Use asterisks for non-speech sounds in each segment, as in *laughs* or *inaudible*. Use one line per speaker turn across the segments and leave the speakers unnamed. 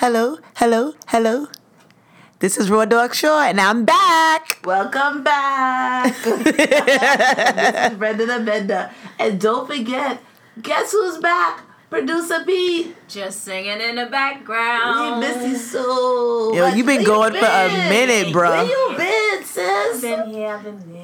hello, hello, hello. This is Raw Dog Shaw, and I'm back.
Welcome back. *laughs* this is Brenda the Bender. And don't forget, guess who's back? Producer Pete.
Just singing in the background.
We miss you so.
Yo,
much.
you been
Where
going for a minute, bro.
Where you been,
I've
sis?
been here, I've been there.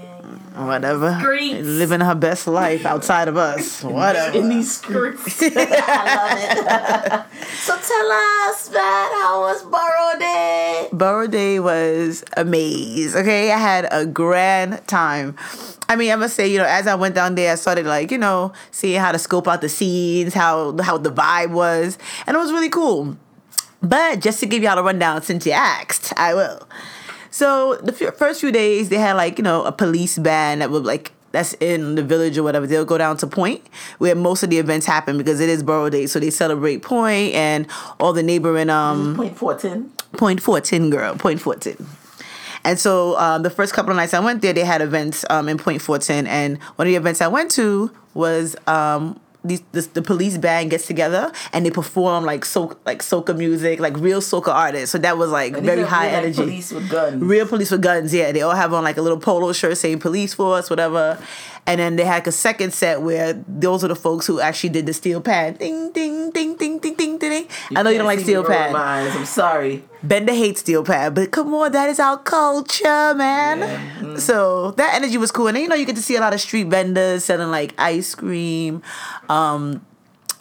Whatever.
Streets.
Living her best life outside of us. *laughs* Whatever.
In these streets. *laughs* I love it. so tell us, man, how was Borough Day?
Borough Day was amazing. Okay, I had a grand time. I mean, I must say, you know, as I went down there, I started like, you know, seeing how to scope out the scenes, how how the vibe was, and it was really cool. But just to give y'all a rundown, since you asked, I will. So the f- first few days, they had like you know a police band that would like that's in the village or whatever. They'll go down to Point where most of the events happen because it is Borough Day, so they celebrate Point and all the neighboring um
Point Fortin.
Point Fortin, girl. Point Fortin. And so um, the first couple of nights I went there, they had events um, in Point Fortin. And one of the events I went to was um, these, this, the police band gets together and they perform like so like soca music, like real soca artists. So that was like very high
real, like,
energy.
Police with guns.
Real police with guns, yeah. They all have on like a little polo shirt saying police force, whatever. And then they had like a second set where those are the folks who actually did the steel pan. Ding, ding, ding, ding, ding, ding, ding. I know you don't like steel
pan. I'm sorry.
Bender hates steel pan, but come on, that is our culture, man.
Mm-hmm.
So that energy was cool, and then, you know you get to see a lot of street vendors selling like ice cream, um,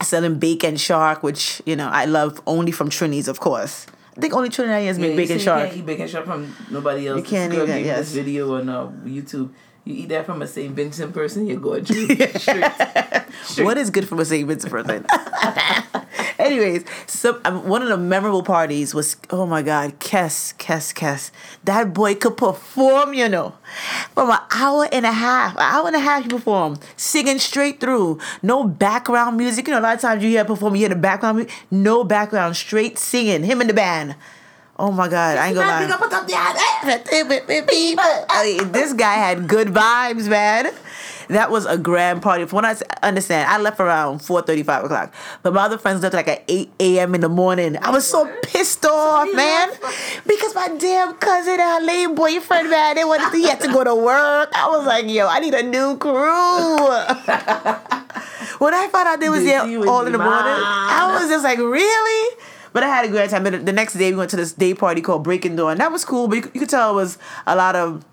selling bake and shark, which you know I love only from Trini's, of course. I think only Trinidadians make
you
bake
and
shark.
You can't eat bake and shark from nobody else.
You can't
This girl
eat that, yes.
This video on uh, YouTube. You eat that from a St. Vincent person, you're going. *laughs* Straight. *laughs*
What is good from a St. Vincent person? *laughs* *laughs* Anyways, so um, one of the memorable parties was oh my god, Kes, Kes, Kes. That boy could perform, you know, from an hour and a half, an hour and a half he performed, singing straight through, no background music. You know, a lot of times you hear perform, you hear the background, music, no background, straight singing. Him and the band. Oh my god, I ain't gonna lie. *laughs* This guy had good vibes, man. That was a grand party. From what I understand, I left around 4 o'clock. But my other friends left like at 8 a.m. in the morning. I was so pissed off, man. Because my damn cousin and her lame boyfriend, man, they wanted to, he had to go to work. I was like, yo, I need a new crew. *laughs* when I found out they was there all in the morning. I was just like, really? But I had a great time. The the next day, we went to this day party called Breaking Dawn. That was cool, but you, you could tell it was a lot of.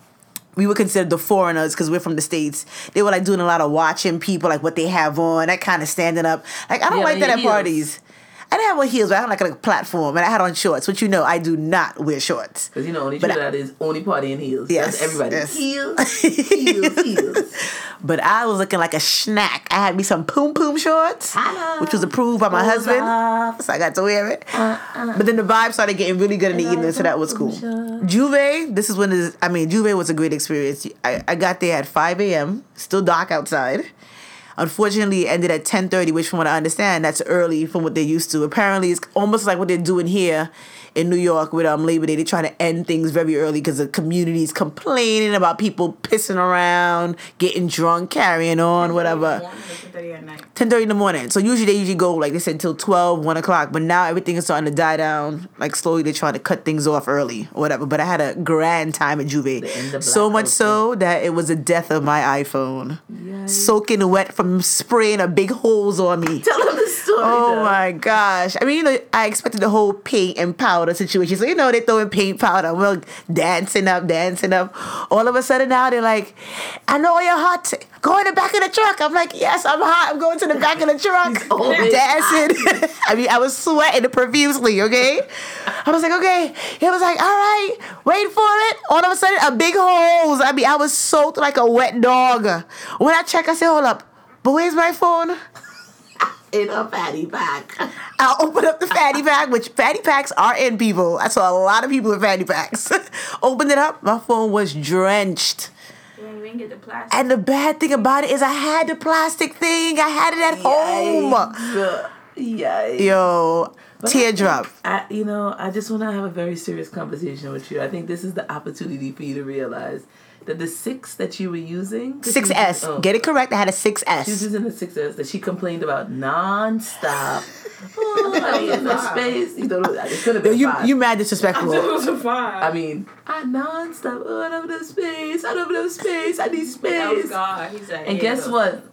We were considered the foreigners because we're from the states. They were like doing a lot of watching people, like what they have on, that kind of standing up. Like I don't
Yeah,
like that at
heels.
parties. I didn't have on heels, but I had like a platform, and I had on shorts, which you know I do not wear shorts.
Because you know, only
But I-
Trinidad is only party in heels.
Yes,
That's everybody.
yes.
Heels, *laughs* heels, heels.
But I was looking like a snack. I had me some poom poom shorts,
Hello.
which was approved by my husband, so I got to wear it. Uh, uh. But then the vibe started getting really good in the evening, so that was cool. Oh, J'ouvert, this is when this, I mean, J'ouvert was a great experience. I, I got there at 5 a.m., still dark outside. Unfortunately, it ended at 10.30, which from what I understand, that's early from what they're used to. Apparently, it's almost like what they're doing here in New York with um, Labor Day. They try to end things very early because the community's complaining about people pissing around, getting drunk, carrying on, whatever. 10.30 in the morning. So usually they usually go, like they said, until 12, 1 o'clock. But now everything is starting to die down. Like slowly they're trying to cut things off early or whatever. But I had a grand time at
J'ouvert.
So much
culture.
so that it was the death of my iPhone. Soaking wet from spraying a big holes on me.
Tell them the story.
Oh
though.
my gosh. I mean, you know, I expected the whole paint and powder situation. So, you know, they throwing paint powder. We're dancing up, dancing up. All of a sudden now they're like, I know you're hot. Go in the back of the truck. I'm like, yes, I'm hot. I'm going to the back of the truck. *laughs*
oh,
dancing. *laughs* I mean, I was sweating profusely, okay? I was like, okay. He was like, all right, wait for it. All of a sudden, a big hose. I mean, I was soaked like a wet dog. When I check, I say, hold up. But where's my phone?
In a fatty pack.
I opened up the fatty *laughs* pack, which fatty packs are in people. I saw a lot of people with fatty packs. *laughs* opened it up, my phone was drenched.
Yeah, you ain't get the plastic.
And the bad thing about it is I had the plastic thing. I had it at home.
Yikes. Yeah.
Yo, teardrop.
I, you know, I just want to have a very serious conversation with you. I think this is the opportunity for you to realize that the six that you were using she was-
6S.
oh,
Get it correct. I had a
She was
6S.
using the six S that she complained about nonstop. *laughs* oh, I need no space. You know, it could have been
You
five.
you mad disrespectful.
was a five.
I mean, I nonstop. Oh, I don't have enough space. I don't have enough space. I need
that was
space.
God. He said,
And guess what?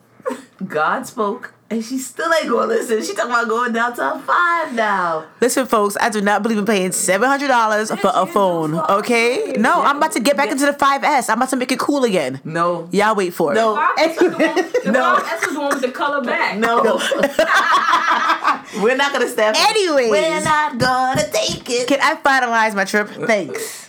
God spoke, and she still ain't gonna listen. She talking about going down to a five now.
Listen, folks, I do not believe in paying seven hundred dollars for a phone.
do
Okay, no,
phone.
I'm about to get back
Yeah.
into the 5S. I'm about to make it cool again.
No,
Y'all wait for it.
No.
Five the one, *laughs*
No.
five S is the one with the color back.
no. *laughs* We're not gonna stand. for.
Anyways.
we're not gonna take it.
Can I finalize my trip? Thanks.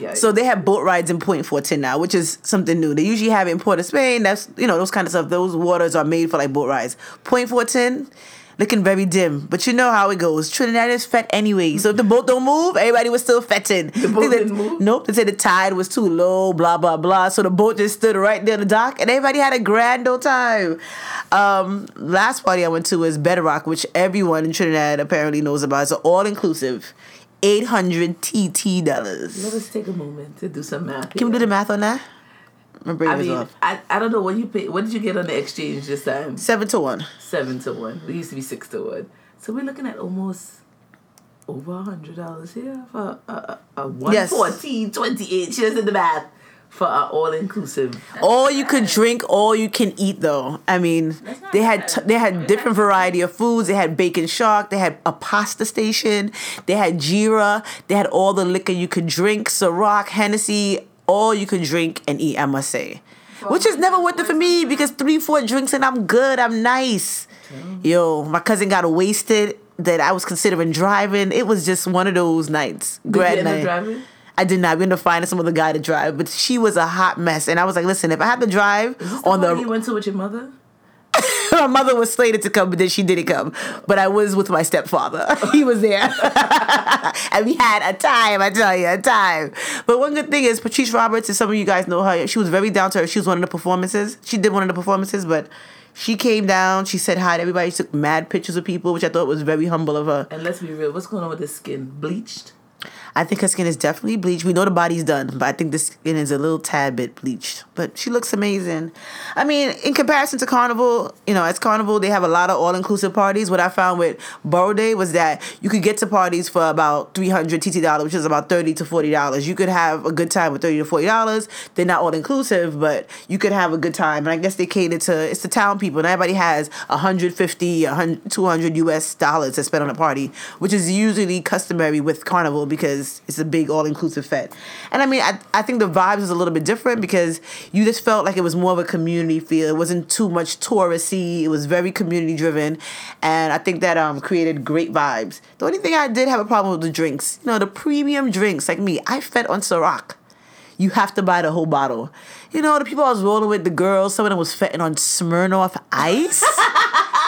Yeah.
So they have boat rides in Point Fortin now, which is something new. They usually have it in Port of Spain. That's you know those kind of stuff. Those waters are made for like boat rides. Point Fortin, looking very dim, but you know how it goes. Trinidad is fat anyway, so if the boat don't move, everybody was still fetting. The
boat didn't move?
Nope. They said the tide was too low. Blah blah blah. So the boat just stood right there on the dock, and everybody had a grand old time. Um, last party I went to was Bedrock, which everyone in Trinidad apparently knows about. It's all inclusive. 800 TT dollars.
Let us take a moment to do some math.
Can we do the math on that? My brain
I
is
mean,
off.
I, I don't know what you pay. What did you get on the exchange this time?
Seven to one.
Seven to one. It used to be six to one. So we're looking at almost over a hundred dollars here for a, a, a one
Yes.
fourteen twenty eight. She does in the math for an all inclusive.
All you could drink, all you can eat. Though I mean, they had t- they had different variety of foods. They had bake and shark. They had a pasta station. They had jira. They had all the liquor you could drink. Ciroc, Hennessy, all you could drink and eat. I must say, which is never worth it for me because three, four drinks and I'm good. I'm nice. Yo, my cousin got wasted. That I was considering driving. It was just one of those nights.
Did you
Grad night. I did not. We ended up finding some other guy to drive, but she was a hot mess. And I was like, listen, if I had to drive on
the
the,
you went to with your mother? *laughs*
my mother was slated to come, but then she didn't come. But I was with my stepfather. *laughs* he was there, *laughs* and we had a time. I tell you, a time. But one good thing is Patrice Roberts, and some of you guys know her. She was very down to earth. She was one of the performances. She did one of the performances, but. She came down. She said hi to everybody. She took mad pictures of people, which I thought was very humble of her.
And let's be real, what's going on with this skin? Bleached?
I think her skin is definitely bleached. We know the body's done, but I think the skin is a little tad bit bleached. But she looks amazing. I mean, in comparison to Carnival, you know, as Carnival, they have a lot of all inclusive parties. What I found with Borough Day was that you could get to parties for about 300 TT dollars, which is about 30 to $40. You could have a good time with 30 to $40. They're not all inclusive, but you could have a good time. And I guess they cater to, it's the town people, and everybody has 150, 100, 200 US dollars to spend on a party, which is usually customary with Carnival because it's a big all inclusive fete. And I mean, I, I think the vibes was a little bit different because you just felt like it was more of a community feel. It wasn't too much touristy. It was very community driven, and I think that um created great vibes. The only thing I did have a problem with the drinks, you know, the premium drinks. Like me, I fed on Ciroc. You have to buy the whole bottle. You know, the people I was rolling with, the girls, some of them was fetting on Smirnoff Ice. *laughs*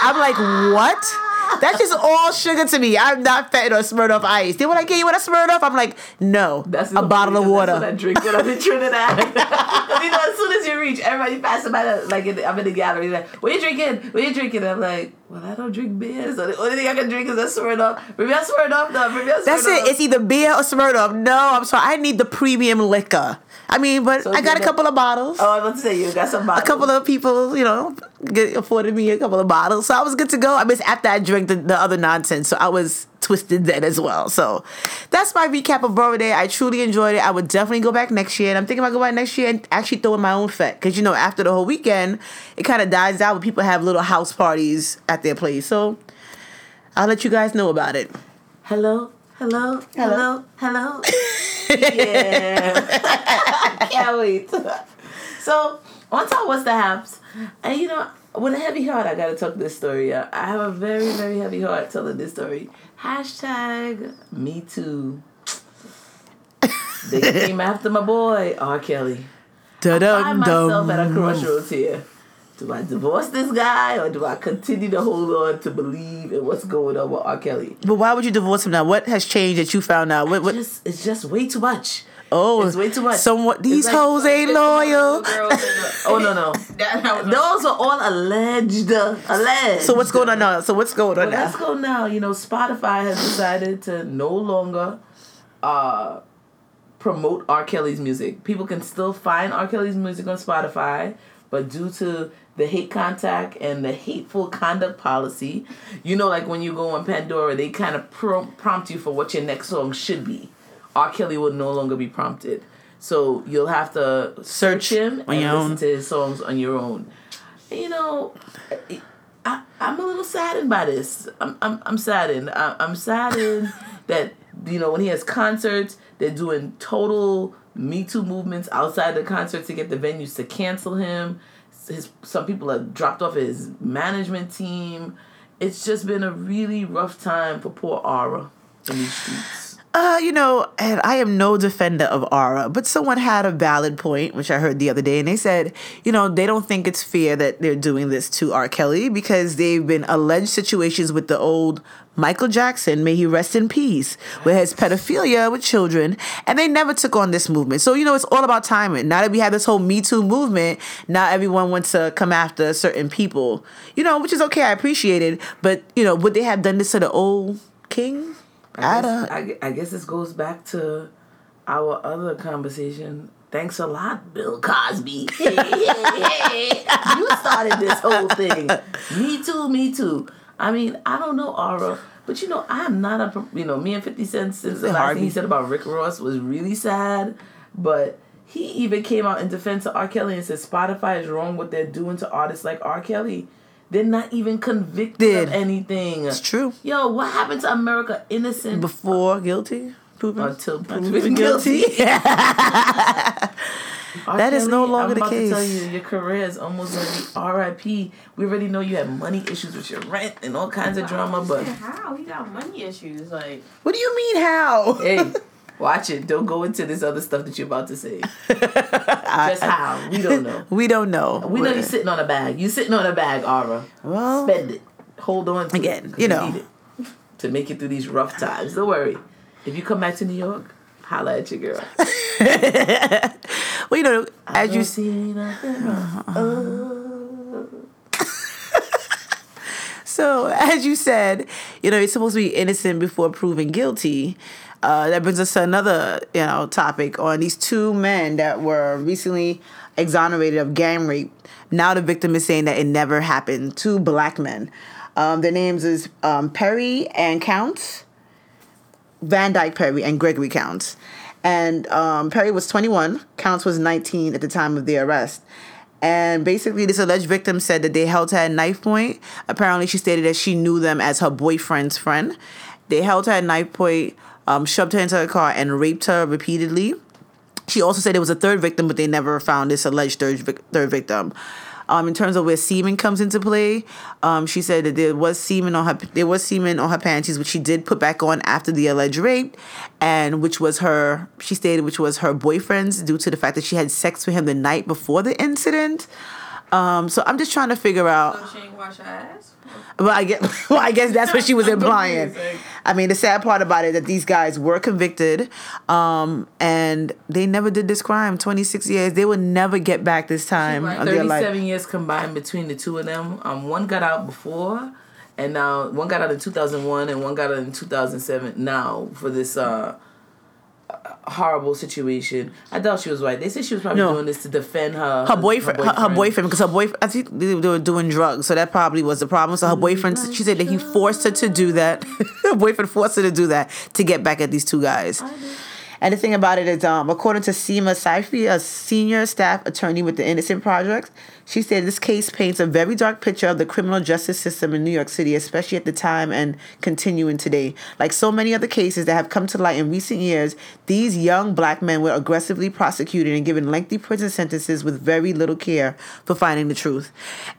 I'm like, what? That's just all sugar to me. I'm not fetting on Smirnoff Ice. They were like, yeah, you want a Smirnoff? I'm like, no.
That's
a bottle of water.
That's what I drink when I'm in Trinidad. *laughs* you know, as soon as you reach, everybody passing by, the, like in the, I'm in the gallery, like, what are you drinking? What are you drinking? I'm like, well, I don't drink beer, so the only thing I can drink is a Smirnoff. Maybe I Smirnoff, no, maybe I
That's it. It's either beer or Smirnoff. No, I'm sorry. I need the premium liquor. I mean, but
So
I got a couple of bottles.
Oh, I was about to say you got some bottles.
a couple of people, you know, get, afforded me a couple of bottles. So I was good to go. I mean, after I drank the, the other nonsense. So I was twisted then as well. So that's my recap of Borough Day. I truly enjoyed it. I would definitely go back next year. And I'm thinking about going back next year and actually throw in my own fete. Because, you know, after the whole weekend, it kind of dies out when people have little house parties at their place. So I'll let you guys know about it.
Hello, hello, hello, hello. *laughs* yeah, *laughs* can't wait. So on top, what's the haps? And you know, with a heavy heart, I gotta talk this story. I I have a very, very heavy heart telling this story. Hashtag Me Too. They came *laughs* after my boy R. Kelly. I find myself at a crossroads here. Do I divorce this guy or do I continue to hold on to believe in what's going on with R. Kelly?
But why would you divorce him now? What has changed that you found out? What, what,
just it's just way too much.
oh,
It's way too much.
Somewhat these
like-
hoes ain't loyal.
Oh no no.
That, *laughs* that was
Those are all alleged. Alleged.
So what's going on now? So what's going on
now? let's
now?
go now. You know, Spotify has decided to no longer uh, promote R. Kelly's music. People can still find R. Kelly's music on Spotify, but due to the hate contact and the hateful conduct policy, you know, like when you go on Pandora, they kind of pro- prompt you for what your next song should be. R. Kelly will no longer be prompted. So you'll have to search, him
on
and listen to his songs on your own. You know, I, I'm a little saddened by this. I'm, I'm, I'm saddened. I, I'm saddened *laughs* that, you know, when he has concerts, they're doing total Me Too movements outside the concert to get the venues to cancel him. His, some people have dropped off his management team. It's just been a really rough time for poor Aura in these streets.
Uh, you know, and I am no defender of Aura, but someone had a valid point, which I heard the other day, and they said, you know, they don't think it's fair that they're doing this to R. Kelly because they've been alleged situations with the old Michael Jackson, may he rest in peace, with his pedophilia with children, and they never took on this movement. So, you know, it's all about timing. Now that we have this whole Me Too movement, now everyone wants to come after certain people, you know, which is okay, I appreciate it, but, you know, would they have done this to the old king? I,
I guess, I, I guess this goes back to our other conversation. Thanks a lot, Bill Cosby. *laughs* Hey, hey, hey. You started this whole thing. Me too, me too. I mean, I don't know Aura, but you know, I'm not a, you know, me and 50 Cent, since the last thing he said about Rick Ross was really sad, but he even came out in defense of R. Kelly and said Spotify is wrong what they're doing to artists like R. Kelly. They're not even convicted of anything.
It's true.
Yo, what happened to America innocent
before guilty, proven
until proven
proven
guilty?
guilty. *laughs* That is no longer
I'm
the
about
case.
To tell you, your career is almost gonna be R.I.P. We already know you have money issues with your rent and all kinds of drama, but
how he got money issues? Like
what do you mean? How?
hey, *laughs* watch it. Don't go into this other stuff that you're about to say. *laughs* Just how we don't know. *laughs*
We don't know.
We know you're sitting on a bag. You're sitting on a bag, Aura.
Well,
Spend it. Hold on to
Again, you know.
need it to make it through these rough times. Don't worry. If you come back to New York, holla at your girl. *laughs*
well, you know, as you
see nothing wrong.
so as you said, you know, you're supposed to be innocent before proven guilty. Uh, that brings us to another, you know, topic on these two men that were recently exonerated of gang rape. Now the victim is saying that it never happened. Two black men. Um, their names is um, Perry and Counts. Van Dyke Perry and Gregory Counts. And um, Perry was 21, Counts was 19 at the time of the arrest. And basically, this alleged victim said that they held her at knife point. Apparently, she stated that she knew them as her boyfriend's friend. They held her at knife point, um, shoved her into a car, and raped her repeatedly. She also said there was a third victim, but they never found this alleged third, third victim. Um, in terms of where semen comes into play, um, she said that there was semen on her there was semen on her panties, which she did put back on after the alleged rape, and which was her she stated which was her boyfriend's due to the fact that she had sex with him the night before the incident. Um, so I'm just trying to figure out.
so she ain't wash her ass.
Well, I guess, *laughs* well, I guess that's what she was *laughs* implying. I mean, the sad part about it that these guys were convicted, um, and they never did this crime. Twenty six years, they would never get back this time
Right.
of their life.
Thirty-seven years combined between the two of them. Um, one got out before, and now one got out in two thousand one, and one got out in two thousand seven. Now for this uh, horrible situation, I doubt she was right. They said she was probably
No.
doing this to defend her
Her boyfriend, her, her boyfriend, because her boyfriend, I think they, were doing drugs, so that probably was the problem. So her boyfriend, she said that he forced her to do that. *laughs* her boyfriend forced her to do that to get back at these two guys. And the thing about it is, um, according to Seema Saifee, a senior staff attorney with the Innocent Project, she said this case paints a very dark picture of the criminal justice system in New York City, especially at the time and continuing today. Like so many other cases that have come to light in recent years, these young black men were aggressively prosecuted and given lengthy prison sentences with very little care for finding the truth.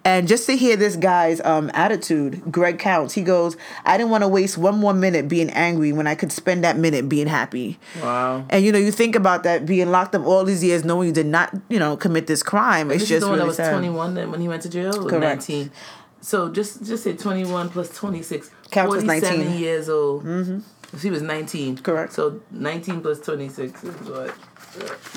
And just to hear this guy's um, attitude, Greg Counts, he goes, I didn't want to waste one more minute being angry when I could spend that minute being happy.
Wow.
And you know, you think about that being locked up all these years, knowing you did not, you know, commit this crime. It's just really sad.
Twenty-one then when he went to jail.
Correct.
Nineteen. So just just say twenty-one plus twenty-six.
Counts as
47
19.
years old. Mm-hmm. She was nineteen.
Correct.
So nineteen plus twenty-six is what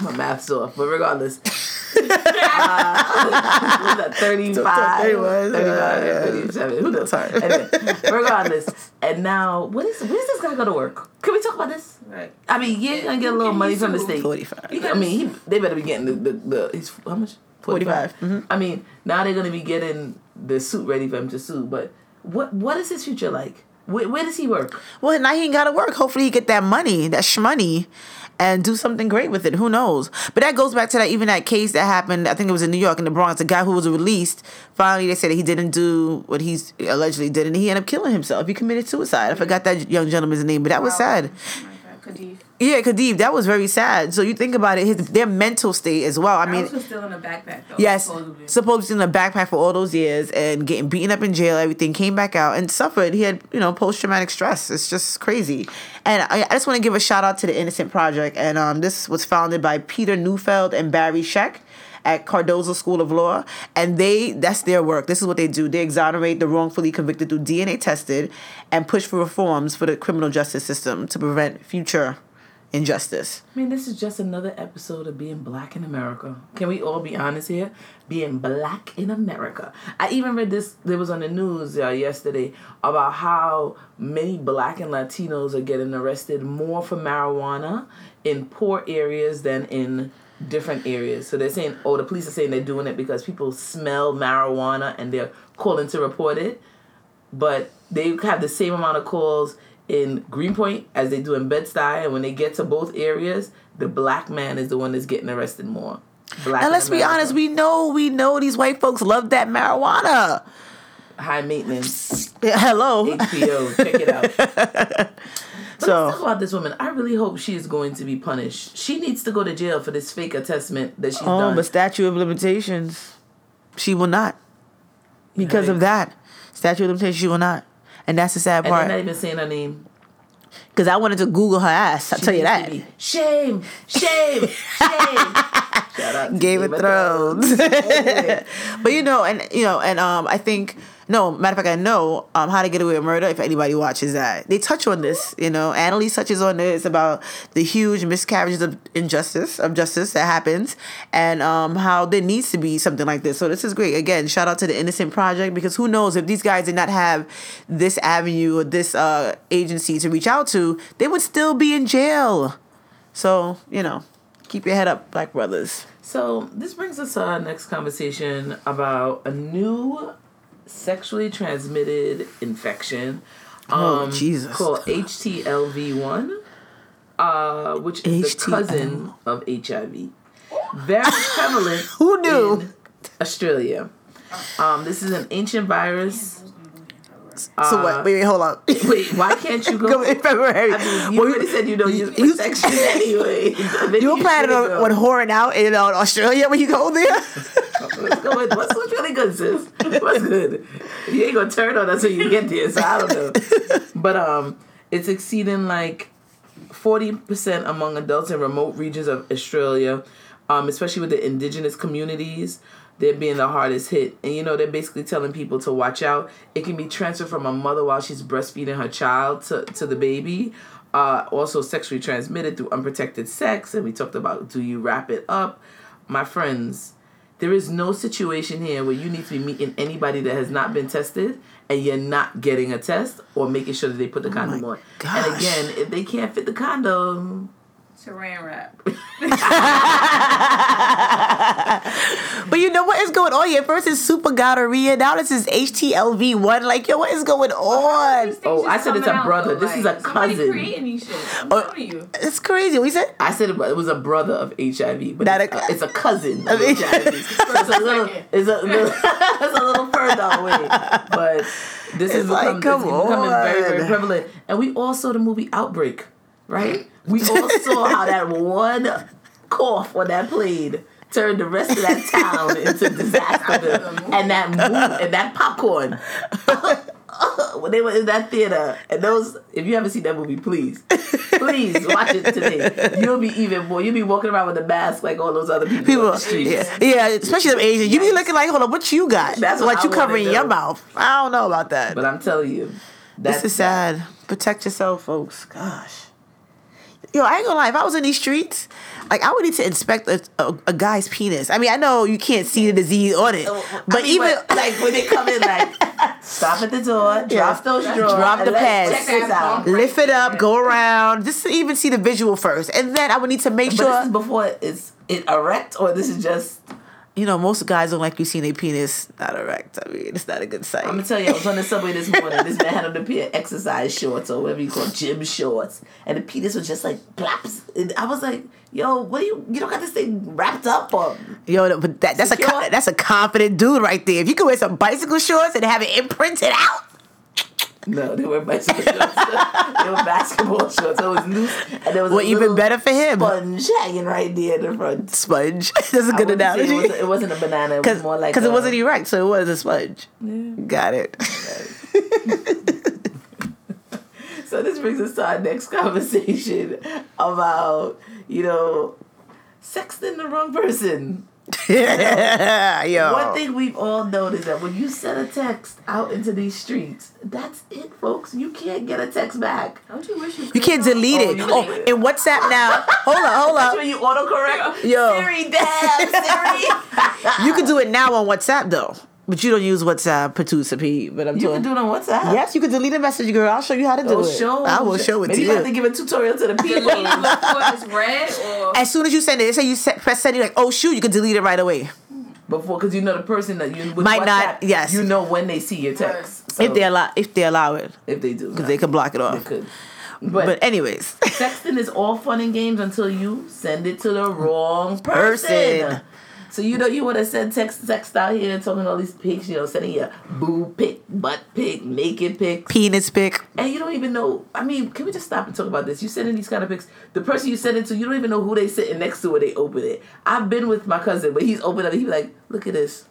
My math's off, but regardless. *laughs* *laughs* uh, *laughs* was that 35?
31,
35,
uh,
37. Who knows?
Sorry.
Anyway, regardless. And now, what is, where's this guy go to work? Can we talk about this?
Right.
I mean, yeah, gonna get a little money from the state.
45.
I mean, he, they better be getting the, the, the he's, how much?
45. Mhm.
I mean, now they're gonna be getting the suit ready for him to sue. But what what is his future like? Where, where does he work?
Well, now he ain't got to work. Hopefully, he get that money, that shmoney, and do something great with it. Who knows? But that goes back to that even that case that happened. I think it was in New York in the Bronx. The guy who was released finally they said that he didn't do what he's allegedly did, and he ended up killing himself. He committed suicide. I forgot that young gentleman's name, but that was sad.
Oh my God, Khadif.
Yeah, Khadib, that was very sad. So you think about it, his their mental state as well. I mean,
was still in a backpack though.
Yes,
supposedly.
supposedly in a backpack for all those years and getting beaten up in jail, everything came back out and suffered. He had, you know, post traumatic stress. It's just crazy. And I, I just want to give a shout out to the Innocent Project. And um, this was founded by Peter Neufeld and Barry Scheck at Cardozo School of Law. And they, that's their work. This is what they do. They exonerate the wrongfully convicted through DNA tested and push for reforms for the criminal justice system to prevent future injustice.
I mean, this is just another episode of being black in America. Can we all be honest here? Being black in America. I even read this. There was on the news uh, yesterday about how many black and Latinos are getting arrested more for marijuana in poor areas than in different areas. So they're saying, oh, the police are saying they're doing it because people smell marijuana and they're calling to report it but they have the same amount of calls in Greenpoint as they do in Bed-Stuy, and when they get to both areas, the black man is the one that's getting arrested more. Black
And let's be honest, we know, we know these white folks love that marijuana.
high maintenance *laughs*
Hello.
HBO. Check it out. *laughs* But
So-
let's talk about this woman. I really hope she is going to be punished. She needs to go to jail for this fake attestment that she's
Oh,
done.
but statute of limitations, she will not. Because of that, statute of limitations, she will not. And that's the sad
and they're
part.
not even saying her name.
Because I wanted to Google her ass. I'll
She
tell you that.
Shame, shame, shame. *laughs* Shout out to
Game of Thrones. *laughs* *laughs* but you know, and you know, and um, I think no matter of fact, I know um, how to get away with murder. If anybody watches that, they touch on this. You know, Annalise touches on this about the huge miscarriages of injustice of justice that happens, and um, how there needs to be something like this. So this is great. Again, shout out to the Innocent Project because who knows if these guys did not have this avenue or this uh, agency to reach out to, they would still be in jail. So you know, keep your head up, black brothers.
So this brings us to our next conversation about a new sexually transmitted infection.
Oh,
um,
Jesus.
Called HTLV1, uh, which is the
HTL.
cousin of HIV. Very *laughs* prevalent.
Who knew?
in Australia. Um, this is an ancient virus.
So
Uh,
what? Wait, wait, hold on.
Wait, why can't you go? *laughs*
Go in February.
I mean, you
Well,
already said you don't use
you-
protection *laughs* anyway. Maybe
You were planning on, on whoring out in uh, Australia when you go there?
What's going? What's, what's really good, sis? What's good? You ain't gonna turn on us when you get there, so I don't know. But um, it's exceeding like forty percent among adults in remote regions of Australia, um, especially with the indigenous communities. They're being the hardest hit, and you know they're basically telling people to watch out. It can be transferred from a mother while she's breastfeeding her child to to the baby. Uh, also sexually transmitted through unprotected sex, and we talked about do you wrap it up, my friends. There is no situation here where you need to be meeting anybody that has not been tested and you're not getting a test or making sure that they put the condom on. And again, if they can't fit the condom,
Saran wrap. *laughs* *laughs*
but you know what is going on here? First is super gonorrhea. Now this is HTLV1. Like, yo, what is going on?
Oh, I said it's a brother. This is a cousin.
creating these shit.
Oh.
you.
It's crazy. What you said?
I said it was a brother of HIV, but
Not
it's,
a-
a, it's a cousin of *laughs*
Of
HIV. It's a little, it's a, little, it's a little further away. But this is
like,
become,
come
it's becoming very, very prevalent. And we all saw the movie Outbreak, right? We all saw how that one cough when that played turned the rest of that town into disaster. and that mo- and that popcorn. *laughs* when they were in that theater, and those, if you haven't seen that movie, please, please watch it today. You'll be even more. You'll be walking around with a mask like all those other people. on
People,
the streets.
yeah, yeah, especially them Asians. You be looking like, hold on, what you got?
That's what
what you covering your mouth. I don't know about that.
But I'm telling you, that's
this is sad. Protect yourself, folks. Gosh. Yo, I ain't gonna lie. If I was in these streets, like I would need to inspect a, a, a guy's penis. I mean, I know you can't see the disease on it, oh, but
I mean,
even
but, like when they come in, like *laughs* stop at the door, drop those drawers,
Drop the pads.
out.
lift it up, go around, just to even see the visual first, and then I would need to make
But
sure.
this is before it's it erect, or this is just.
You know, most guys don't like you seeing a penis not erect. I mean, it's not a good sight.
I'm gonna tell you, I was on the subway this morning. This man had on a pair of exercise shorts or whatever you call gym shorts, and the penis was just like plaps. And I was like, "Yo, what do you? You don't got this thing wrapped up or?"
Yo, but that, that's a
Secure?
co- that's a confident dude right there. If you can wear some bicycle shorts and have it imprinted out,
No, they were bicycle shorts. they were basketball shorts. So it was loose, and there was
well,
a
even better for him.
sponge hanging right there in the front.
Sponge. *laughs* that's a good analogy.
It, was, it wasn't a banana. It was more like
because
it
wasn't erect, so it was a sponge. Got it. *laughs*
So this brings us to our next conversation about you know sexting the wrong person. *laughs*
Yo.
One thing we've all noticed that when you send a text out into these streets, that's it, folks. You can't get a text back.
Don't you wish you?
You can't
though?
delete it.
you
Oh,
can't.
in WhatsApp now. Hold up, hold
That's when you autocorrect.
Yo.
Siri, damn, Siri. *laughs*
You can do it now on WhatsApp though, but you don't use WhatsApp Patusa P. But I'm
you
doing.
can do it on WhatsApp.
Yes, you can delete a message, girl. I'll show you how to do
Oh,
it.
show.
I will show it
Maybe
to
you You have to give a tutorial to the *laughs* people.
Delete it before or
As soon as you send it, they say you set, press send. You're like, oh shoot, you can delete it right away
Before, because you know the person that you with
Might not- yes.
You know when they see your text. So,
if they allow if they allow it,
if they do,
because they can block it
They
off.
could.
But,
But,
anyways, *laughs*
sexting is all fun and games until you send it to the wrong person.
Person.
So you know you want to send text text out here talking all these pics, you know, sending your boob pic, butt pic, naked pic,
penis pic.
and you don't even know. I mean, can we just stop and talk about this? You sending these kind of pics. The person you send it to, you don't even know who they sitting next to when they open it. I've been with my cousin, but he's opened up. He be like, "Look at this."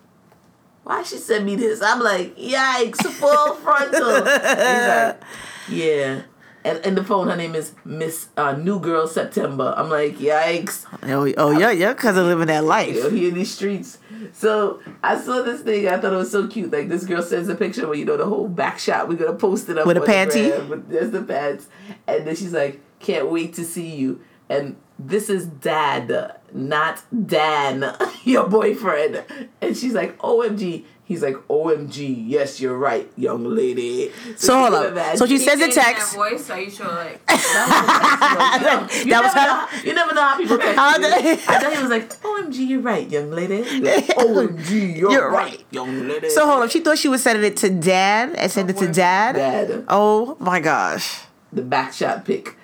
Why she send me this? I'm like, yikes, full frontal. He's like, *laughs* yeah. And, and the phone, her name is Miss uh, New Girl September. I'm like, yikes.
Oh, oh yeah, yeah, cousin living that life.
Yo, he in these streets. So I saw this thing. I thought it was so cute. Like this girl sends a picture where you know the whole back shot. We're gonna post it up
With a panty?
But there's the pants, and then she's like, "Can't wait to see you." And this is Dad, not Dan, *laughs* your boyfriend. And she's like, "OMG." He's like, "OMG." Yes, you're right, young lady.
So
you
hold up. So she
He
sends a
said it in
text.
That voice, are you sure? Like, *laughs*
you,
That was
never
her-
know, you never know how people text you. I thought he was like, "OMG, you're right, young lady." Like, *laughs* OMG, you're,
You're
right,
right.
young lady.
So hold up. She thought she was sending it to dad and send it to dad.
Dad.
Oh my gosh.
the back shot pick.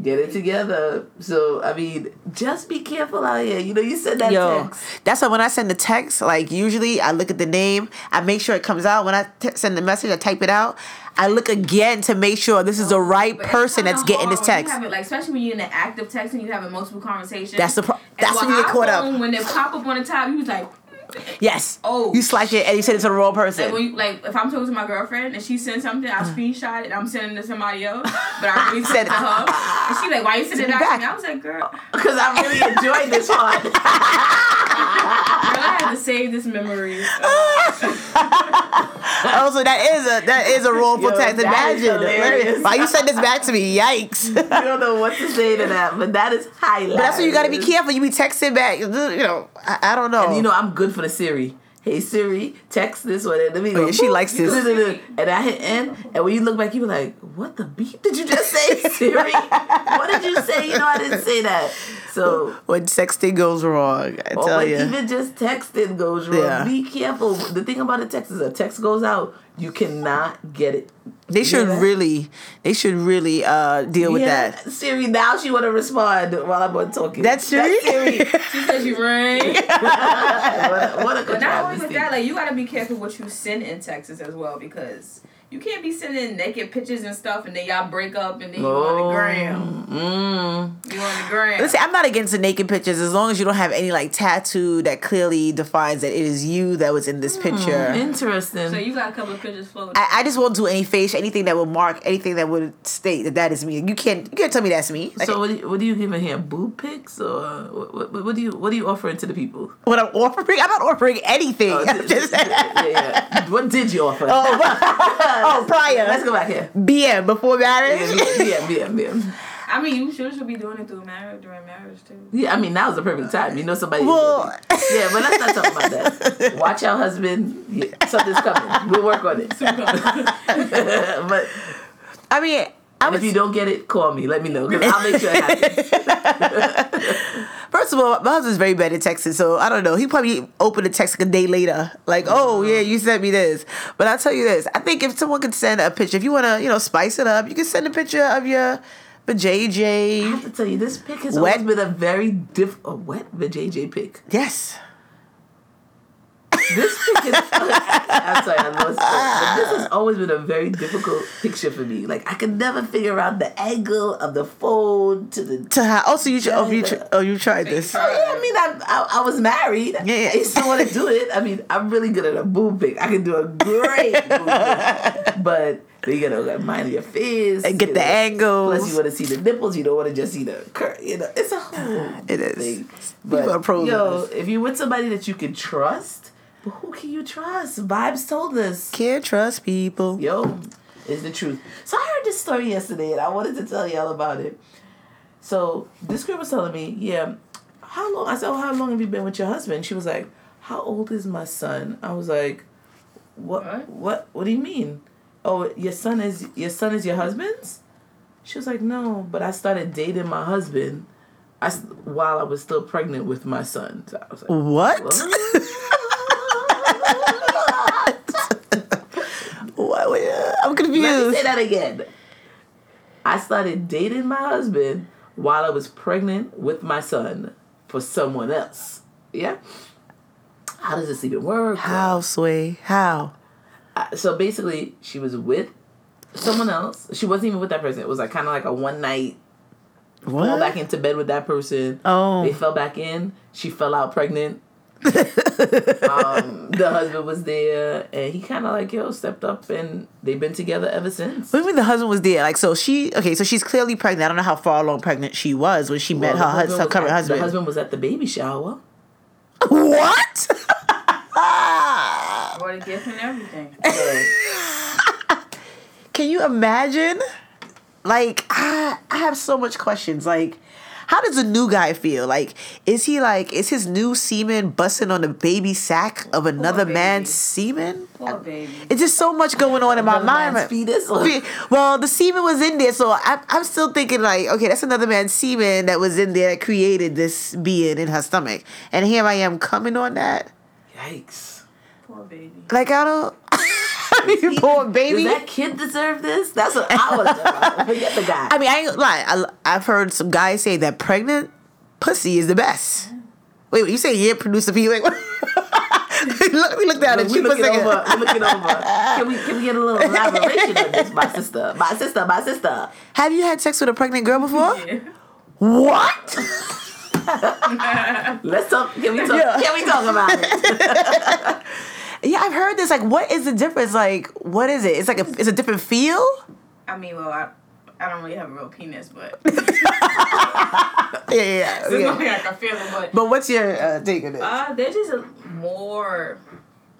Get it together. So I mean, just be careful out here. You know, you said that
Yo,
text.
that's why when I send the text, like usually I look at the name, I make sure it comes out. When I t- send the message, I type it out. I look again to make sure this is the right
but
person that's getting this text.
have it, like, especially when you're in the active texting, you having multiple conversations.
That's the pro- that's when you get caught up.
When they pop up on the top, you was like,
Yes.
Oh.
You slash it and you send it to the wrong person.
And when you, like, if I'm talking to my girlfriend and she sends something, I uh-huh. screenshot it. I'm sending it to somebody else, but I *laughs* really sent it to her. And she like, "Why you sending it back to me?" I was like, "Girl, *laughs*
Because I really enjoyed this *laughs* one.
girl, I had to save this memory."
oh, so that is a that is a wrongful
Yo,
text. Imagine. Why you send this back to me? Yikes. but
I don't know what to say to that, but that is hilarious.
that's why you gotta be careful. You be texting back. You know, I, I don't know.
And you know, I'm good for the Siri. Hey Siri, text this one. And let me go.
Oh, yeah, she likes this.
And I hit end. And when you look back, you be like, "What the beep did you just say, Siri? *laughs* what did you say? You know, I didn't say that." So *laughs*
when sexting goes wrong, I
Or
tell
when
you.
even just texting goes wrong.
Yeah.
Be careful. The thing about a text is a text goes out, you cannot get it.
They should
that?
really, they should really uh, deal with
Yeah,
that.
Siri, now she want to respond while I'm on talking.
That's Siri?
Siri. *laughs*
She says you ring.
what a, what a
But not only with that, like you gotta be careful what you send in texts as well because you can't be sending naked pictures and stuff and then y'all break up and then you on the gram.
Mm.
You on the gram.
Listen, I'm not against the naked pictures as long as you don't have any like tattoo that clearly defines that it is you that was in this picture.
Interesting.
so you got a couple of pictures floating.
I, I just won't do any face, anything that would mark, anything that would state that that is me. You can't, you can't tell me that's me. Like,
so what do you, what do you give in here? Boob pics or what, what, what do you what do you offering to the people?
what I'm offering, I'm not offering anything.
Oh,
I'm just,
yeah, yeah. What did you offer?
oh, *laughs* oh, prior
Let's go back here.
BM before marriage.
Yeah, yeah, yeah, yeah.
I I mean, you sure should be doing it through marriage during marriage too.
Yeah, I mean now's the perfect time. You know somebody.
Well-
yeah, but let's not talk about that. *laughs* Watch out, husband. Yeah, something's coming. We'll work on it. *laughs* but
I mean, I
and if you don't get it, call me. Let me know because I'll make sure it happens. *laughs*
First of all, my husband's very bad at texting, so I don't know. He probably opened a text like a day later, like, "Oh mm-hmm. yeah, you sent me this." But I'll tell you this: I think if someone could send a picture, if you want to, you know, spice it up, you can send a picture of your, but
I have to tell you, this pick has
Wet?
always been a very diff. A wet the JJ pick.
Yes.
This pick is. *laughs* I'm sorry, I lost it. But this has always been a very difficult picture for me. Like I could never figure out the angle of the phone to the
To have. Also, oh, you. tr- Oh, you. tr- Oh, you tried this.
Oh, yeah, I mean, I, I, I was married.
Yeah, yeah.
I still want to do it. I mean, I'm really good at a boob pic. I can do a great boob pic. *laughs* But you gotta like, mind your face.
And get
you
the
know.
angles.
Plus, you want to see the nipples. You don't want to just see the curve. You know, it's a whole *sighs*
It is.
thing.
People are pros
yo,
this.
if you're with somebody that you can trust, but who can you trust? Vibes told us.
Can't trust people.
Yo, is the truth. So I heard this story yesterday, and I wanted to tell y'all about it. So this girl was telling me, yeah, how long? I said, oh, how long have you been with your husband? She was like, how old is my son? I was like, what?
What?
What? What do you mean? Oh, your son is your son is your husband's? She was like, no, but I started dating my husband. I s- while I was still pregnant with my son. So I was like,
What? what? *laughs* I'm
Let me
confused.
say that again. I started dating my husband while I was pregnant with my son for someone else. Yeah. How does this even work?
How, Sway? How?
Uh, So basically, she was with someone else. She wasn't even with that person. It was like kind of like a one night fall
What?
back into bed with that person.
Oh.
They fell back in. She fell out pregnant. *laughs* um, the husband was there, and he kind of like yo stepped up, and they've been together ever since.
What do you mean the husband was there? Like, so she, okay, so she's clearly pregnant. I don't know how far along pregnant she was when she met her,
the
hus- her current
at-
husband.
The husband was at the baby shower.
What? *laughs*
Bought a gift and everything.
Can you imagine? Like, I, I have so much questions. Like, how does a new guy feel? Like, is he like, is his new semen busting on the baby sack of another
baby.
man's semen?
Poor baby.
It's just so much going on in my mind.
fetus *laughs*
Well, the semen was in there, so I'm, I'm still thinking like, okay, that's another man's semen that was in there that created this being in her stomach, and here I am coming on that.
yikes.
Poor baby.
Like I don't, *laughs* you poor baby.
Does that kid deserve this? That's what I want to. *laughs* Forget the guy.
I mean, I ain't lie. I, I've heard some guys say that pregnant pussy is the best. Wait, you say yeah, producer P? Like, *laughs* let me look down at
we
you for a
looking
second.
over. We looking over. Can we can we get a little *laughs* elaboration on this, my sister? My sister. My sister.
Have you had sex with a pregnant girl before?
Yeah.
What?
Let's talk. Can we talk?
Yeah.
Can we talk about it?
Yeah, I've heard this. Like, what is the difference? Like, what is it? It's like a, it's a different feel.
I mean, well, I, I don't really have a real penis, but *laughs*
Yeah, yeah, yeah. *laughs*
there's
okay.
nothing I can feel. But
But what's your uh, take on it?
uh, they're just a, more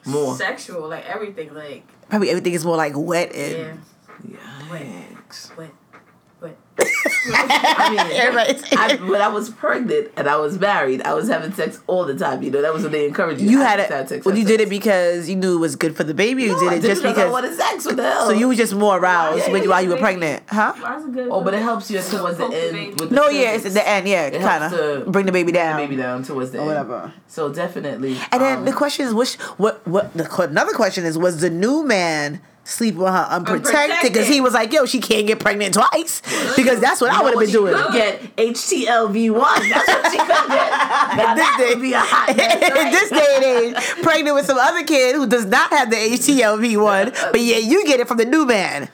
More.
sexual, like everything, like
Probably everything is more like wet and.
yeah,
Yikes.
but but
I mean, *laughs*
Everybody's-
I, when I was pregnant and I was married, I was having sex all the time. You know, that was when they encouraged you.
You
I
had
just
it.
sex,
Well,
have
you
sex.
did it because you knew it was good for the baby. Or you
No, I
did it just
I
because.
wanted sex. What the hell?
So you were just more aroused
Yeah,
when,
yeah,
while you were pregnant, huh?
why good?
Oh, but it helps you towards the
the
end.
baby.
With the
No, yeah, it's at the end. Yeah,
It
kind
helps
of
to
bring the baby
Bring
down.
the baby down towards the
Or
end.
whatever.
So definitely.
And then
um,
the question is, which what what the qu- another question is, was the new man sleeping with her unprotected? Because he was like, yo, she can't get pregnant twice because that's what
you
I would have been doing.
Get HTLV one. That's what she could get. *laughs* Now
this day,
would be a hot *laughs*
in
right?
this day and age, pregnant with some other kid who does not have the HTLV one, *laughs* but yeah, you get it from the new man.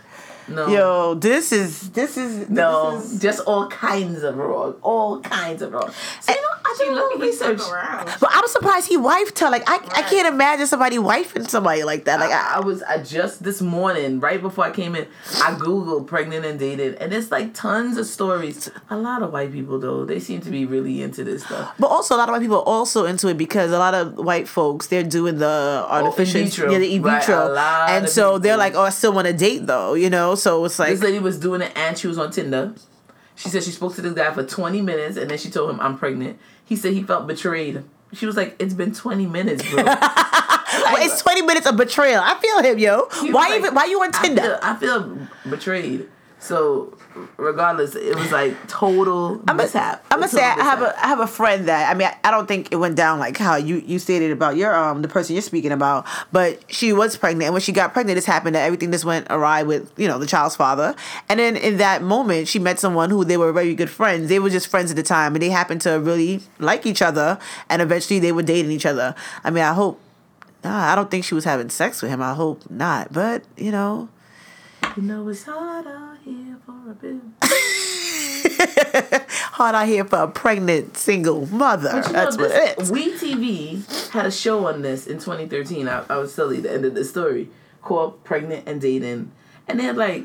No.
Yo, this is this is
No,
this is-
just all kinds of wrong. All kinds of wrong. So, you know, I
She
did a little
lucky
research.
around.
But I'm surprised he wifed her. Like I, I can't imagine somebody wifing somebody like that. Like
I, I
I,
was I just this morning, right before I came in, I googled pregnant and dated, and it's like tons of stories. A lot of white people though, they seem to be really into this stuff.
but also a lot of white people are also into it because a lot of white folks they're doing the oh, artificial,
vitro.
yeah, the in
Right,
vitro,
a lot
and
of
so they're like, oh, I still want to date though, you know. So it's like,
This lady was doing it and she was on Tinder. She said she spoke to this guy for 20 minutes and then she told him, I'm pregnant. He said he felt betrayed. She was like, It's been 20 minutes, bro. *laughs*
Well, it's twenty minutes of betrayal. I feel him, yo. Why
like,
even? Why you on
I
Tinder?
feel, I feel betrayed. So, regardless, it was like total
I'm
mishap.
I'm gonna say I have a I have a friend that I mean I, I don't think it went down like how you you stated about your um the person you're speaking about, but she was pregnant and when she got pregnant, this happened that everything just went awry with you know the child's father, and then in that moment she met someone who they were very good friends. They were just friends at the time, and they happened to really like each other, and eventually they were dating each other. I mean I hope. Nah, I don't think she was having sex with him. I hope not. But you know,
You know, it's hard *laughs*
hard out here for a pregnant single mother.
But you
That's
know,
what it
this,
is.
We TV had a show on this in 2013. I, I was telling you the end of the story called Pregnant and Dating. And they had like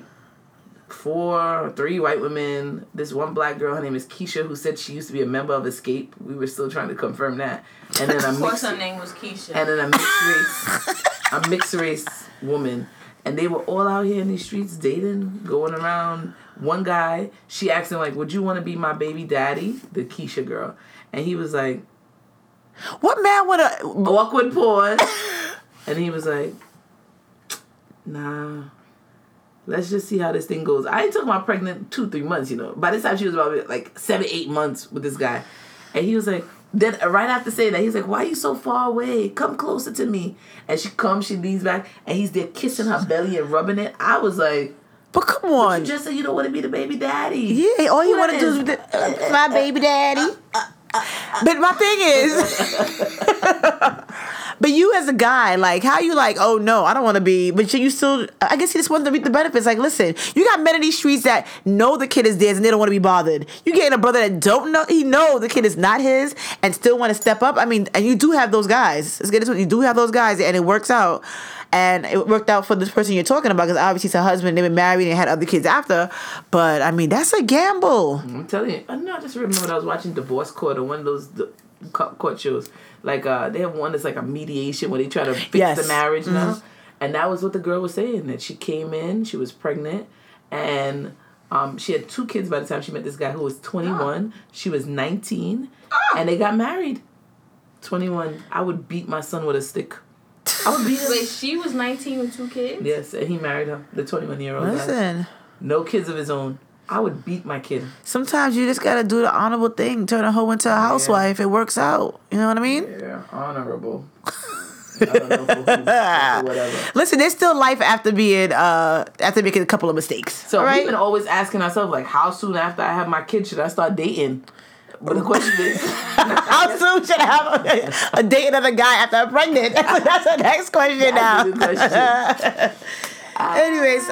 four three white women, this one black girl, her name is Keisha, who said she used to be a member of Xscape. We were still trying to confirm that. And then a
Of course,
mixed,
her name was Keisha.
and then a mixed race, *laughs* a mixed race woman. And they were all out here in these streets dating, going around. One guy, she asked him like, "Would you want to be my baby daddy?" The Keisha girl, and he was like,
What man would a
awkward pause, *laughs* and he was like, "Nah, let's just see how this thing goes." I talking about pregnant two, three months. You know, by this time she was about like seven, eight months with this guy, and he was like. Then right after saying that, he's like, "Why are you so far away? Come closer to me." And she comes, she leans back, and he's there kissing her belly and rubbing it. I was like,
But come on!"
But "You just said you don't want to be the baby daddy."
Yeah, all you want to do is the- uh, my baby daddy. *laughs* But my thing is, *laughs* *laughs* but you as a guy, like, how you like? Oh no, I don't want to be. But you still, I guess he just wants to reap the benefits. Like, listen, you got men in these streets that know the kid is theirs and they don't want to be bothered. You getting a brother that don't know, he know the kid is not his and still want to step up. I mean, and you do have those guys. Let's get this one. You do have those guys, and it works out. And it worked out for this person you're talking about because obviously it's her husband. They've been married and had other kids after. But I mean, that's a gamble.
I'm telling you, I know. I just remember I was watching Divorce Court or one of those court shows. Like uh, they have one that's like a mediation where they try to fix
Yes.
the marriage now, and that was what the girl was saying that she came in, she was pregnant, and um, she had two kids by the time she met this guy who was 21. *gasps* She was 19, and they got married. 21. I would beat my son with a stick. I would beat him.
Wait, she was 19 with two kids?
Yes, and he married her, the 21 year old. guy.
Listen.
No kids of his own. I would beat my kid.
Sometimes you just gotta do the honorable thing, turn a hoe into a housewife. It works out. You know what I mean?
Yeah, honorable. I don't know who, whatever.
Listen, there's still life after being uh after making a couple of mistakes.
So
right.
we've been always asking ourselves, like, how soon after I have my kid should I start dating? But the question is, *laughs*
How soon should I have a, a date another guy after I'm pregnant? That's, *laughs* that's the next question now.
That's a good question. *laughs*
Anyways,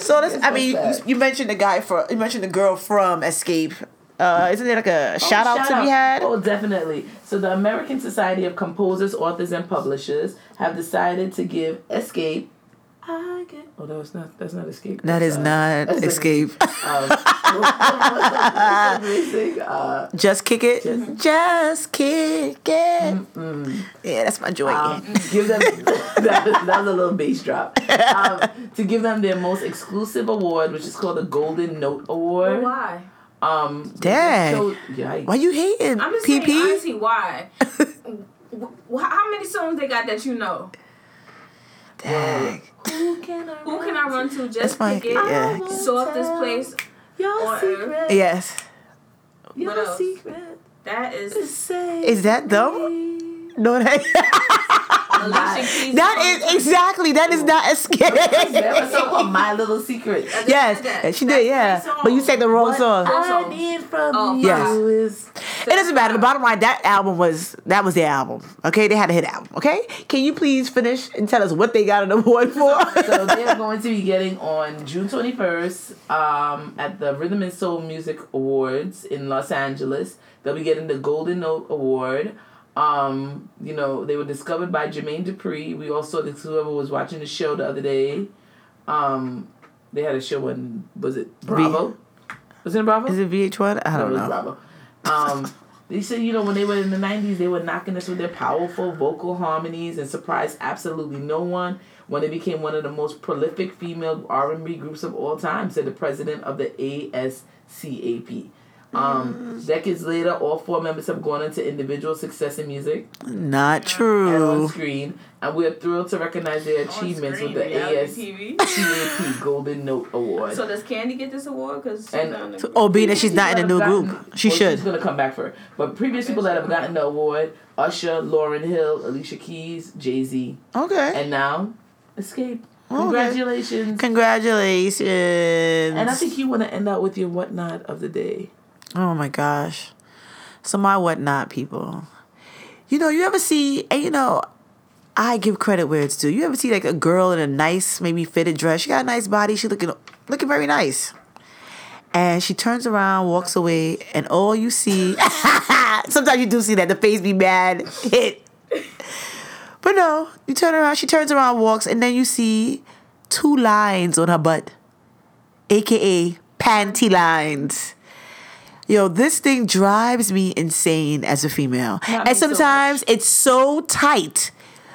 so this, I mean, you, you mentioned the guy for you mentioned the girl from Xscape. Uh, isn't there like a shout out to be had?
Oh, definitely. So the American Society of Composers, Authors, and Publishers have decided to give Xscape. I get. Oh, that was not. That's not Xscape.
That is
uh,
not
that's
Xscape. *laughs*
Um, what was the sing? Uh,
Just kick it.
Just-
Just kick it. Yeah, that's my joint.
um, give them *laughs* that, that was a little bass drop um, to give them their most exclusive award, which is called the Golden Note Award.
Why?
Um,
Dang.
so- yikes.
Why you hating?
I'm just saying,
PP?
honestly, why? *laughs* How many songs they got that you know?
Dang.
Who can I?
Who can I run to? Just
That's my-
pick it.
yeah.
Softest place.
Your
Or-
secret.
Yes.
Your
else?
secret.
That is
Say
Is that them? No, that,
Alicia Keys. *laughs*
that is exactly that is not
There *laughs* was
Xscape.
song called My Little Secret. *laughs*
Yes,
said that.
and she
That's
did. Yeah, but you sang the wrong song.
I
songs.
need from
Oh,
you
Yes.
is
It doesn't matter. The bottom line, that album was that was their album. Okay, they had a hit album. Okay, can you please finish and tell us what they got an award for?
so they are *laughs* going to be getting on June 21st um, at the Rhythm and Soul Music Awards in Los Angeles. They'll be getting the Golden Note Award. Um, you know, they were discovered by Jermaine Dupri. We also, this whoever was watching the show the other day, um, they had a show on, was it Bravo? Was it Bravo?
Is it VH1? I don't
was
know.
Bravo. Um, they said, you know, when they were in the 90s, they were knocking us with their powerful vocal harmonies and surprised absolutely no one when they became one of the most prolific female R&B groups of all time, said the president of the CAP. Um, decades later, all four members have gone into individual success in music
Not
and on
true.
screen, and we are thrilled to recognize their achievements with the
reality TV.
ASCAP *laughs* Golden Note Award.
So does Kandi get this award? Because
And-
Oh, being that she's not in a new
Gotten-
group, she
well,
should.
She's gonna come back for it. But previous people that have gotten the award: Usher, Lauryn Hill, Alicia Keys, Jay Z,
Okay.
and now Xscape.
Okay.
Congratulations!
Congratulations.
And I think you want to end out with your whatnot of the day.
Oh my gosh. So my whatnot people. You know, you ever see and you know, I give credit where it's due. You ever see like a girl in a nice, maybe fitted dress? She got a nice body, she looking looking very nice. And she turns around, walks away, and all you see *laughs* sometimes you do see that the face be mad, hit. *laughs* But no, you turn around, she turns around, walks, and then you see two lines on her butt. AKA panty lines. Yo, this thing drives me insane as a female.
Not
and
me so
sometimes it's so tight.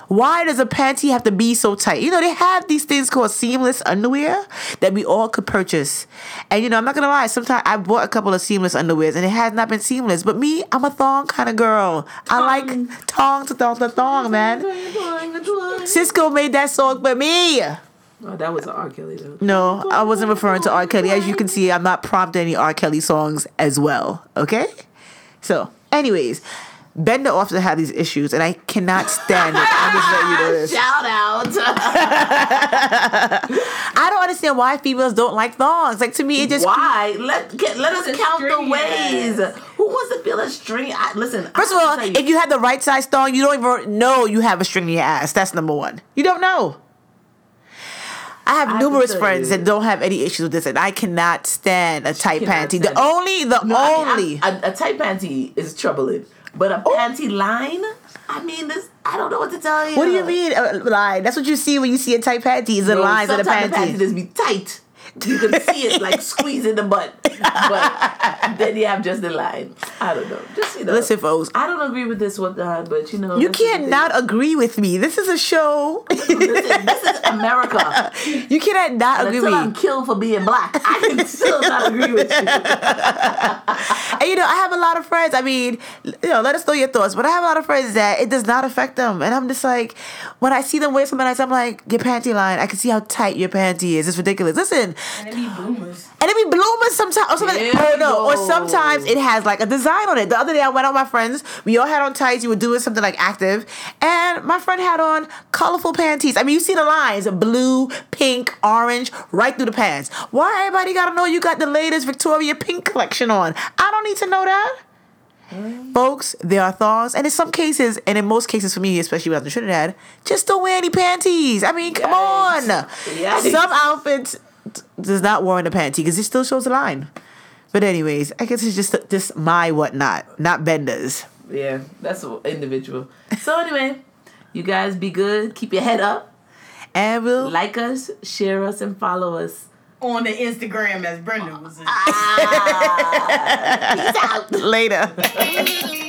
Why does a panty have to be so tight? You know, they have these things called seamless underwear that we all could purchase. And you know, I'm not gonna lie, sometimes I bought a couple of seamless underwears and it has not been seamless. But me, I'm a thong kind of girl. I like tong to thong to thong, man. Sisqo made that song for me.
Oh, that was an R. Kelly though.
No, I wasn't referring to R. Kelly. As you can see, I'm not prompting any R. Kelly songs as well. Okay? So, anyways, Bender often have these issues, and I cannot stand it. I'm just letting you know this. *laughs*
Shout out! *laughs*
I don't understand why females don't like thongs. Like to me, it just
Why? Let get, let us count the ways.
ass.
Who wants to feel a string? I, listen.
First of all,
have to tell
if you have the right size thong, you don't even know you have a string in your ass. That's number one. You don't know. I have
to
numerous friends that don't have any issues with this, and I cannot stand a tight panty. The only, the
No, I mean,
only.
I- a, a tight panty is troubling, but a oh. panty line. I mean, this. I don't know what to tell you.
What do you mean a line? That's what you see when you see a tight panty. Is the
No,
lines of the
sometimes
panty.
the panty just be tight. You can see it like *laughs* squeezing the butt, but then you have just the line. I don't know. Just you know.
Listen, folks.
I don't agree with this one, uh, but you know.
You
this is the
can't not agree with me. This is a show. *laughs*
Listen, this is America. *laughs*
you cannot not agree with
Until I'm
me.
killed for being black, I can still not agree with you.
And you know, I have a lot of friends. I mean, you know, let us know your thoughts. But I have a lot of friends that it does not affect them, and I'm just like, when I see them wear something nice, I'm like, your panty line. I can see how tight your panty is. It's ridiculous. Listen,
And it be boomers. *gasps*
And it be bloomers sometimes, or oh
you
no, or sometimes it has like a design on it. The other day I went out with my friends. We all had on tights. We were doing something like active, and my friend had on colorful panties. I mean, you see the lines: blue, pink, orange, right through the pants. Why everybody gotta know you got the latest Victoria Pink collection on? I don't need to know that. Mm. Folks, there are thongs, and in some cases, and in most cases for me, especially when I was in Trinidad, just don't wear any panties. I mean, come
Yikes.
on.
Yikes.
Some outfits d- does not warrant a panty because it still shows a line. But anyways, I guess it's just just my whatnot, not Bender's.
Yeah, that's a- individual. So anyway, you guys be good. Keep your head up.
And we'll
Like us, share us, and follow us.
On the Instagram, as Brenda was in. Ah. *laughs*
Peace out.
later. *laughs*